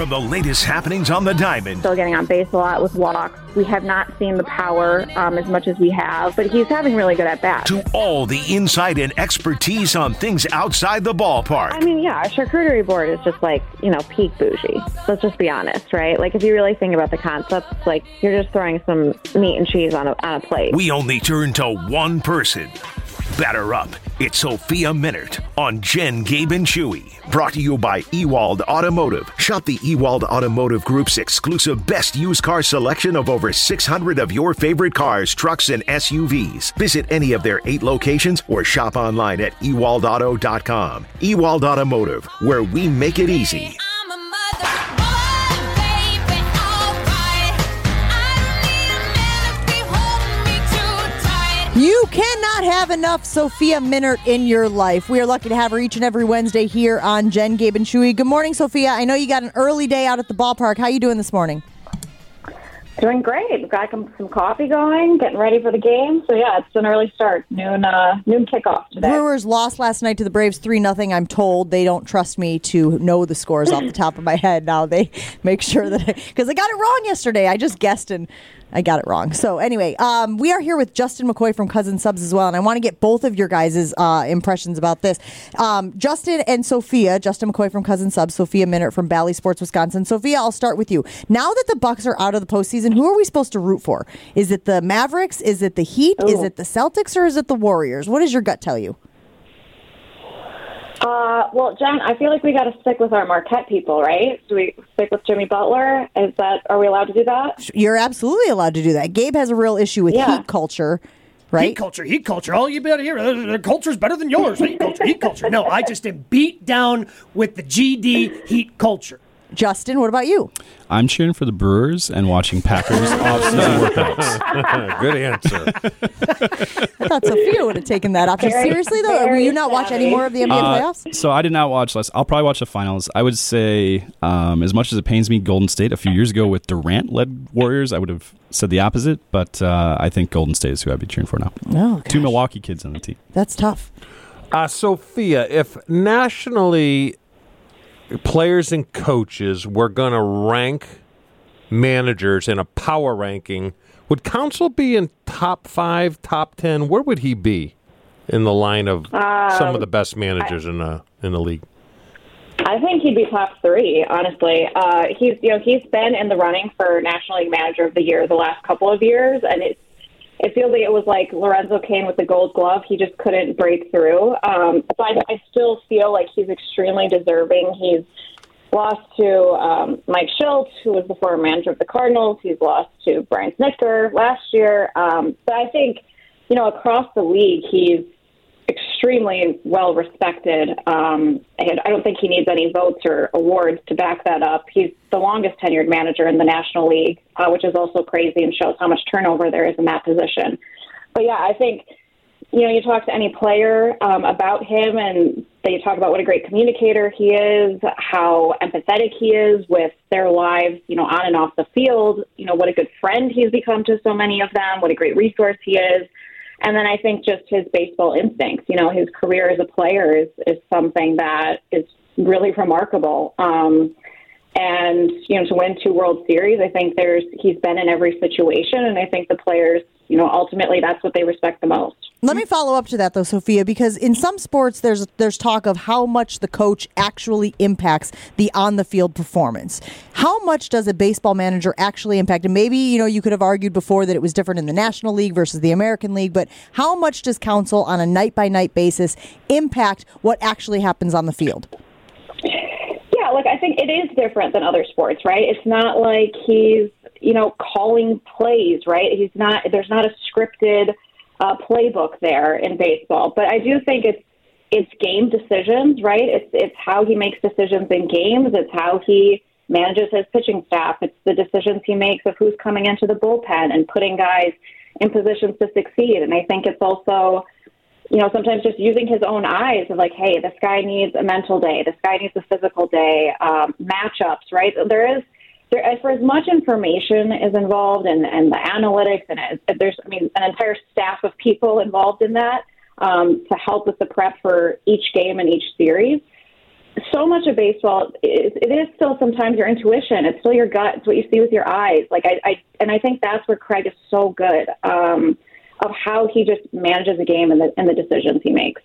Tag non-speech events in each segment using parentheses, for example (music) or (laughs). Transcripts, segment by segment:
from the latest happenings on the diamond Still getting on base a lot with walks. We have not seen the power um, as much as we have, but he's having really good at bats. to all the insight and expertise on things outside the ballpark. I mean, yeah, a charcuterie board is just like, you know, peak bougie. Let's just be honest, right? Like, if you really think about the concept, like you're just throwing some meat and cheese on a, on a plate. We only turn to one person. Batter up. It's Sophia Minnaert on Jen, Gabe, and Chewy. Brought to you by Ewald Automotive. Shop the Ewald Automotive Group's exclusive best used car selection of over 600 of your favorite cars, trucks, and SUVs. Visit any of their eight locations or shop online at ewaldauto.com. Ewald Automotive, where we make it easy. You cannot have enough Sophia Minnaert in your life. We are lucky to have her each and every Wednesday here on Jen, Gabe, and Chewy. Good morning, Sophia. I know you got an early day out at the ballpark. How are you doing this morning? Doing great. We've got some, coffee going, getting ready for the game. So, yeah, it's an early start. Noon, uh, noon kickoff today. Brewers lost last night to the Braves 3 nothing. I'm told they don't trust me to know the scores off the top of my head. Now they (laughs) make sure that because I got it wrong yesterday. I just guessed and I got it wrong. So anyway, um, we are here with Justin McCoy from Cousin Subs as well, and I want to get both of your guys' uh, impressions about this. Um, Justin and Sophia, Justin McCoy from Cousin Subs, Sophia Minnaert from Bally Sports Wisconsin. Sophia, I'll start with you. Now that the Bucks are out of the postseason, who are we supposed to root for? Is it the Mavericks? Is it the Heat? Is it the Celtics? Or is it the Warriors? What does your gut tell you? Uh, well, Jen, I feel like we got to stick with our Marquette people, right? Do we stick with Jimmy Butler? Is that are we allowed to do that? You're absolutely allowed to do that. Gabe has a real issue with Yeah. heat culture, right? Heat culture, heat culture. All you better hear, their, their culture's better than yours. Heat culture, heat culture. No, I just am beat down with the GD heat culture. Justin, what about you? I'm cheering for the Brewers and watching Packers (laughs) off-season workouts. (laughs) Good answer. I thought Sophia would have taken that option. Very- Seriously, though, will you not watch any more of the NBA Uh, playoffs? so I did not watch last. I'll probably watch the finals. I would say, um, as much as it pains me, Golden State a few years ago with Durant-led Warriors, I would have said the opposite. But uh, I think Golden State is who I'd be cheering for now. No, Two Milwaukee kids on the team. that's tough. Uh, Sophia, if nationally players and coaches were going to rank managers in a power ranking, would Counsell be in top five, top ten? Where would he be in the line of some of the best managers in the in the league? I think he'd be top three, honestly. Uh, he's you know he's been in the running for National League Manager of the Year the last couple of years, and it it feels like it was like Lorenzo Cain with the Gold Glove. He just couldn't break through. Um, so I, I still feel like he's extremely deserving. He's lost to um, Mike Shildt, who was the former manager of the Cardinals. He's lost to Brian Snitker last year. Um, but I think you know across the league, he's extremely well respected. Um, and I don't think he needs any votes or awards to back that up. He's the longest tenured manager in the National League, uh, which is also crazy and shows how much turnover there is in that position. But yeah, I think you know you talk to any player um, about him, and they talk about what a great communicator he is, how empathetic he is with their lives, you know, on and off the field. You know what a good friend he's become to so many of them. What a great resource he is. And then I think just his baseball instincts, you know, his career as a player is, is something that is really remarkable. Um, and, you know, to win two World Series, I think there's, he's been in every situation. And I think the players, you know, ultimately that's what they respect the most. Let me follow up to that though, Sophia, because in some sports there's there's talk of how much the coach actually impacts the on the field performance. How much does a baseball manager actually impact? And maybe you know you could have argued before that it was different in the National League versus the American League, but how much does Counsell on a night by night basis impact what actually happens on the field? Yeah, like I think it is different than other sports, right? It's not like he's, you know, calling plays, right? He's not, there's not a scripted uh, playbook there in baseball. But I do think it's, it's game decisions, right? It's, it's how he makes decisions in games. It's how he manages his pitching staff. It's the decisions he makes of who's coming into the bullpen and putting guys in positions to succeed. And I think it's also, you know, sometimes just using his own eyes of like, hey, this guy needs a mental day, this guy needs a physical day, um, matchups, right? There is, there, for as much information is involved and, and the analytics, and it, there's, I mean, an entire staff of people involved in that um, to help with the prep for each game and each series. so much of baseball is it is still sometimes your intuition. It's still your gut. It's what you see with your eyes. Like I, I and I think that's where Craig is so good um, of how he just manages a game and the and the decisions he makes.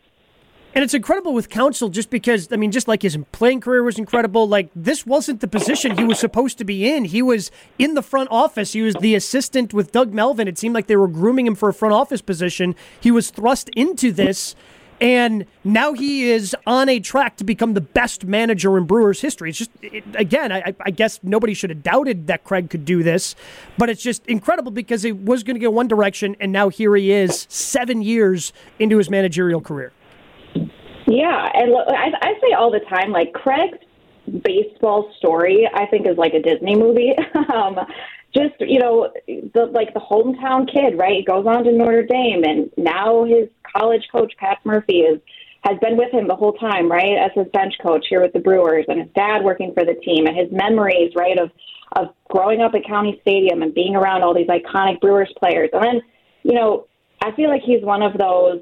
And it's incredible with Counsell just because, I mean, just like his playing career was incredible, like this wasn't the position he was supposed to be in. He was in the front office. He was the assistant with Doug Melvin. It seemed like they were grooming him for a front office position. He was thrust into this, and now he is on a track to become the best manager in Brewers history. It's just, it, again, I, I guess nobody should have doubted that Craig could do this, but it's just incredible because it was going to go one direction, and now here he is, seven years into his managerial career. Yeah, and I, I say all the time, like Craig's baseball story, I think is like a Disney movie. (laughs) um, just you know, the like the hometown kid, right? He goes on to Notre Dame, and now his college coach Pat Murphy is has been with him the whole time, right, as his bench coach here with the Brewers, and his dad working for the team, and his memories, right, of of growing up at County Stadium and being around all these iconic Brewers players, and then you know, I feel like he's one of those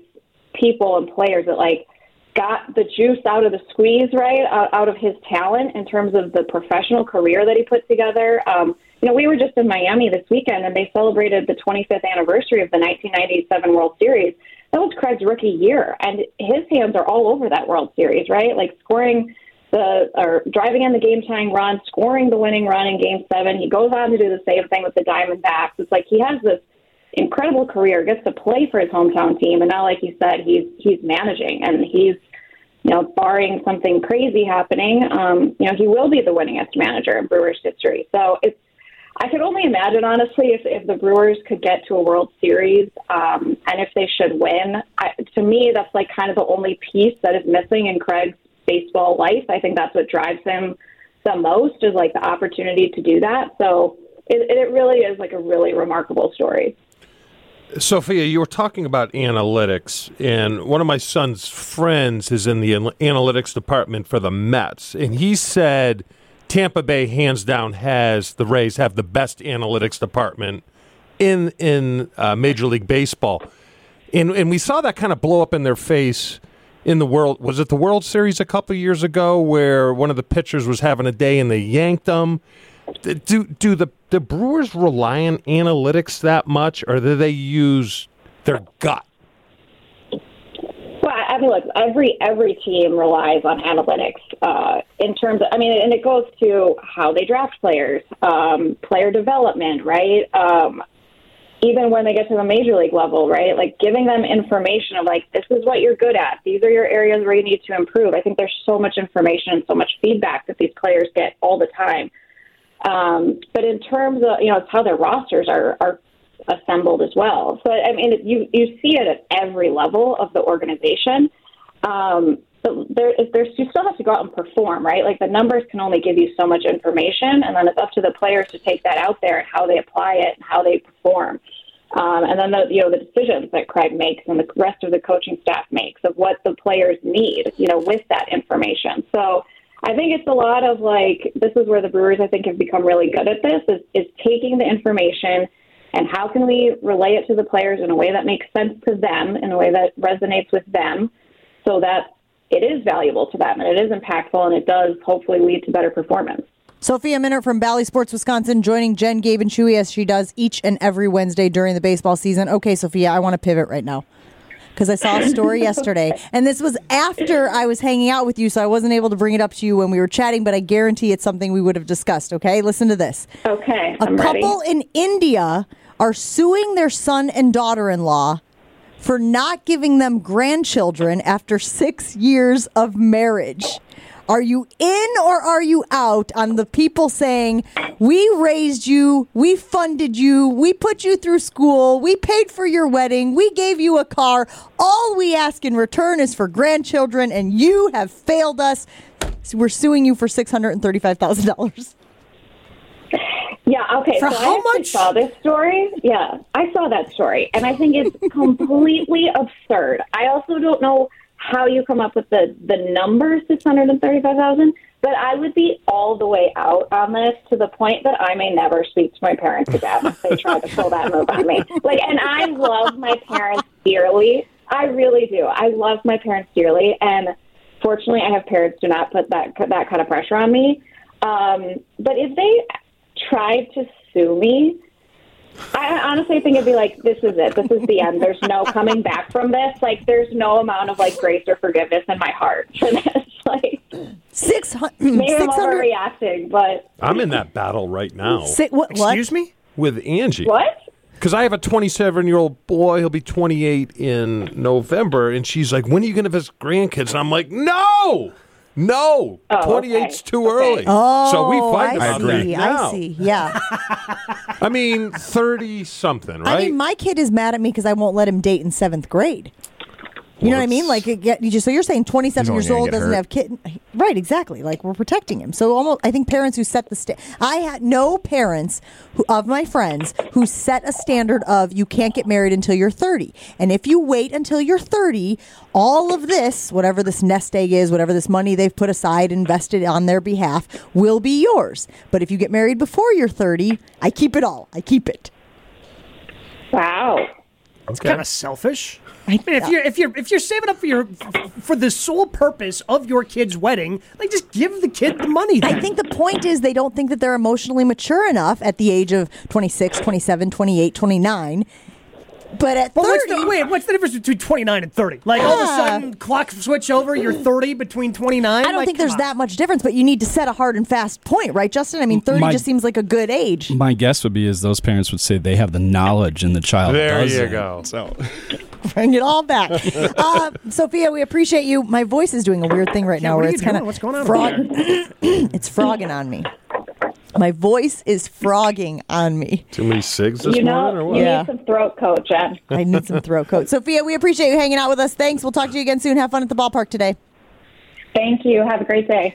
people and players that like got the juice out of the squeeze, right, out, out of his talent in terms of the professional career that he put together. Um, you know, we were just in Miami this weekend, and they celebrated the 25th anniversary of the 1997 World Series. That was Craig's rookie year, and his hands are all over that World Series, right? Like scoring the or driving in the game tying run, scoring the winning run in Game Seven. He goes on to do the same thing with the Diamondbacks. It's like he has this incredible career, gets to play for his hometown team, and now, like you said, he's he's managing, and he's you know, barring something crazy happening, um, you know, he will be the winningest manager in Brewers history. So it's I could only imagine, honestly, if, if the Brewers could get to a World Series um, and if they should win. I, to me, that's like kind of the only piece that is missing in Craig's baseball life. I think that's what drives him the most is like the opportunity to do that. So it, it really is like a really remarkable story. Sophia, you were talking about analytics, and one of my son's friends is in the analytics department for the Mets, and he said Tampa Bay hands down has the Rays have the best analytics department in in uh, Major League Baseball, and and we saw that kind of blow up in their face in the world. Was it the World Series a couple years ago where one of the pitchers was having a day and they yanked him? Do do the the Brewers rely on analytics that much, or do they use their gut? Well, I mean, look, every every team relies on analytics uh, in terms of. I mean, and it goes to how they draft players, um, player development, right? Um, even when they get to the major league level, right? Like giving them information of like, this is what you're good at. These are your areas where you need to improve. I think there's so much information and so much feedback that these players get all the time. Um, but in terms of, you know, it's how their rosters are, are assembled as well. So, I mean, you, you see it at every level of the organization. Um, but there, there's, you still have to go out and perform, right? Like the numbers can only give you so much information, and then it's up to the players to take that out there and how they apply it and how they perform. Um, and then the you know the decisions that Craig makes and the rest of the coaching staff makes of what the players need, you know, with that information. So I think it's a lot of like this is where the Brewers I think have become really good at this is, is taking the information and how can we relay it to the players in a way that makes sense to them, in a way that resonates with them, so that it is valuable to them and it is impactful and it does hopefully lead to better performance. Sophia Minnaert from Bally Sports Wisconsin joining Jen, Gabe, and Chewy as she does each and every Wednesday during the baseball season. Okay, Sophia, I want to pivot right now because I saw a story (laughs) yesterday, and this was after I was hanging out with you, so I wasn't able to bring it up to you when we were chatting, but I guarantee it's something we would have discussed. Okay, listen to this. Okay, A I'm couple ready. in India are suing their son and daughter in law for not giving them grandchildren after six years of marriage. Are you in or are you out on the people saying, We raised you, we funded you, we put you through school, we paid for your wedding, we gave you a car. All we ask in return is for grandchildren, and you have failed us. So we're suing you for $635,000. Yeah, okay. For so how I much? saw this story. Yeah, I saw that story, and I think it's (laughs) completely absurd. I also don't know how you come up with the the number six hundred and thirty five thousand, but I would be all the way out on this to the point that I may never speak to my parents again if they try to pull that move on me. (laughs) Like, and I love my parents dearly. I really do. I love my parents dearly, and fortunately, I have parents do not put that that kind of pressure on me. Um, but if they tried to sue me, I honestly think it'd be like, this is it. This is the end. There's no (laughs) coming back from this. Like, there's no amount of like grace or forgiveness in my heart for this. (laughs) Like, Six hundred. Hmm, maybe I'm Six hundred. overreacting, but I'm in that battle right now Si- what? what? Excuse me? with Angie. what? Because I have a 27 year old boy. He'll be 28 in November. And she's like, when are you going to visit grandkids? And I'm like, no, no, Oh, 28's okay. too Okay. early. Oh, so we oh, fight I about see. that now. I see. Yeah. (laughs) I mean, 30 something, right? I mean, my kid is mad at me because I won't let him date in seventh grade. You know what I mean? Like, it get, you just so you're saying 27 years old doesn't hurt. have kid, right? Exactly. Like we're protecting him. So almost, I think parents who set the sta- I had no parents who, of my friends who set a standard of you can't get married until you're 30, and if you wait until you're 30, all of this, whatever this nest egg is, whatever this money they've put aside invested on their behalf, will be yours. But if you get married before you're 30, I keep it all. I keep it. Wow. It's kind of selfish. I mean, if you're if you're if you're saving up for your for the sole purpose of your kid's wedding, like just give the kid the money. I think the point is they don't think that they're emotionally mature enough at the age of 26, 27, 28, 29. But at Well, 30, what's the, wait, what's the difference between 29 and 30? Like all of a sudden, clock switch over, you're 30 between 29. I don't Like, think there's on. that much difference, but you need to set a hard and fast point, right, Justin? I mean, 30 My- just seems like a good age. My guess would be is those parents would say they have the knowledge and the child There you doesn't. go. So (laughs) Bring it all back. (laughs) uh, Sophia, we appreciate you. My voice is doing a weird thing right Yeah, now what where it's kind of What's going on frog- (clears throat) it's frogging on me. My voice is frogging on me. Too many cigs this You morning, or what? you Yeah. need some throat coat, Jen. I need some throat coat. Sophia, we appreciate you hanging out with us. Thanks. We'll talk to you again soon. Have fun at the ballpark today. Thank you. Have a great day.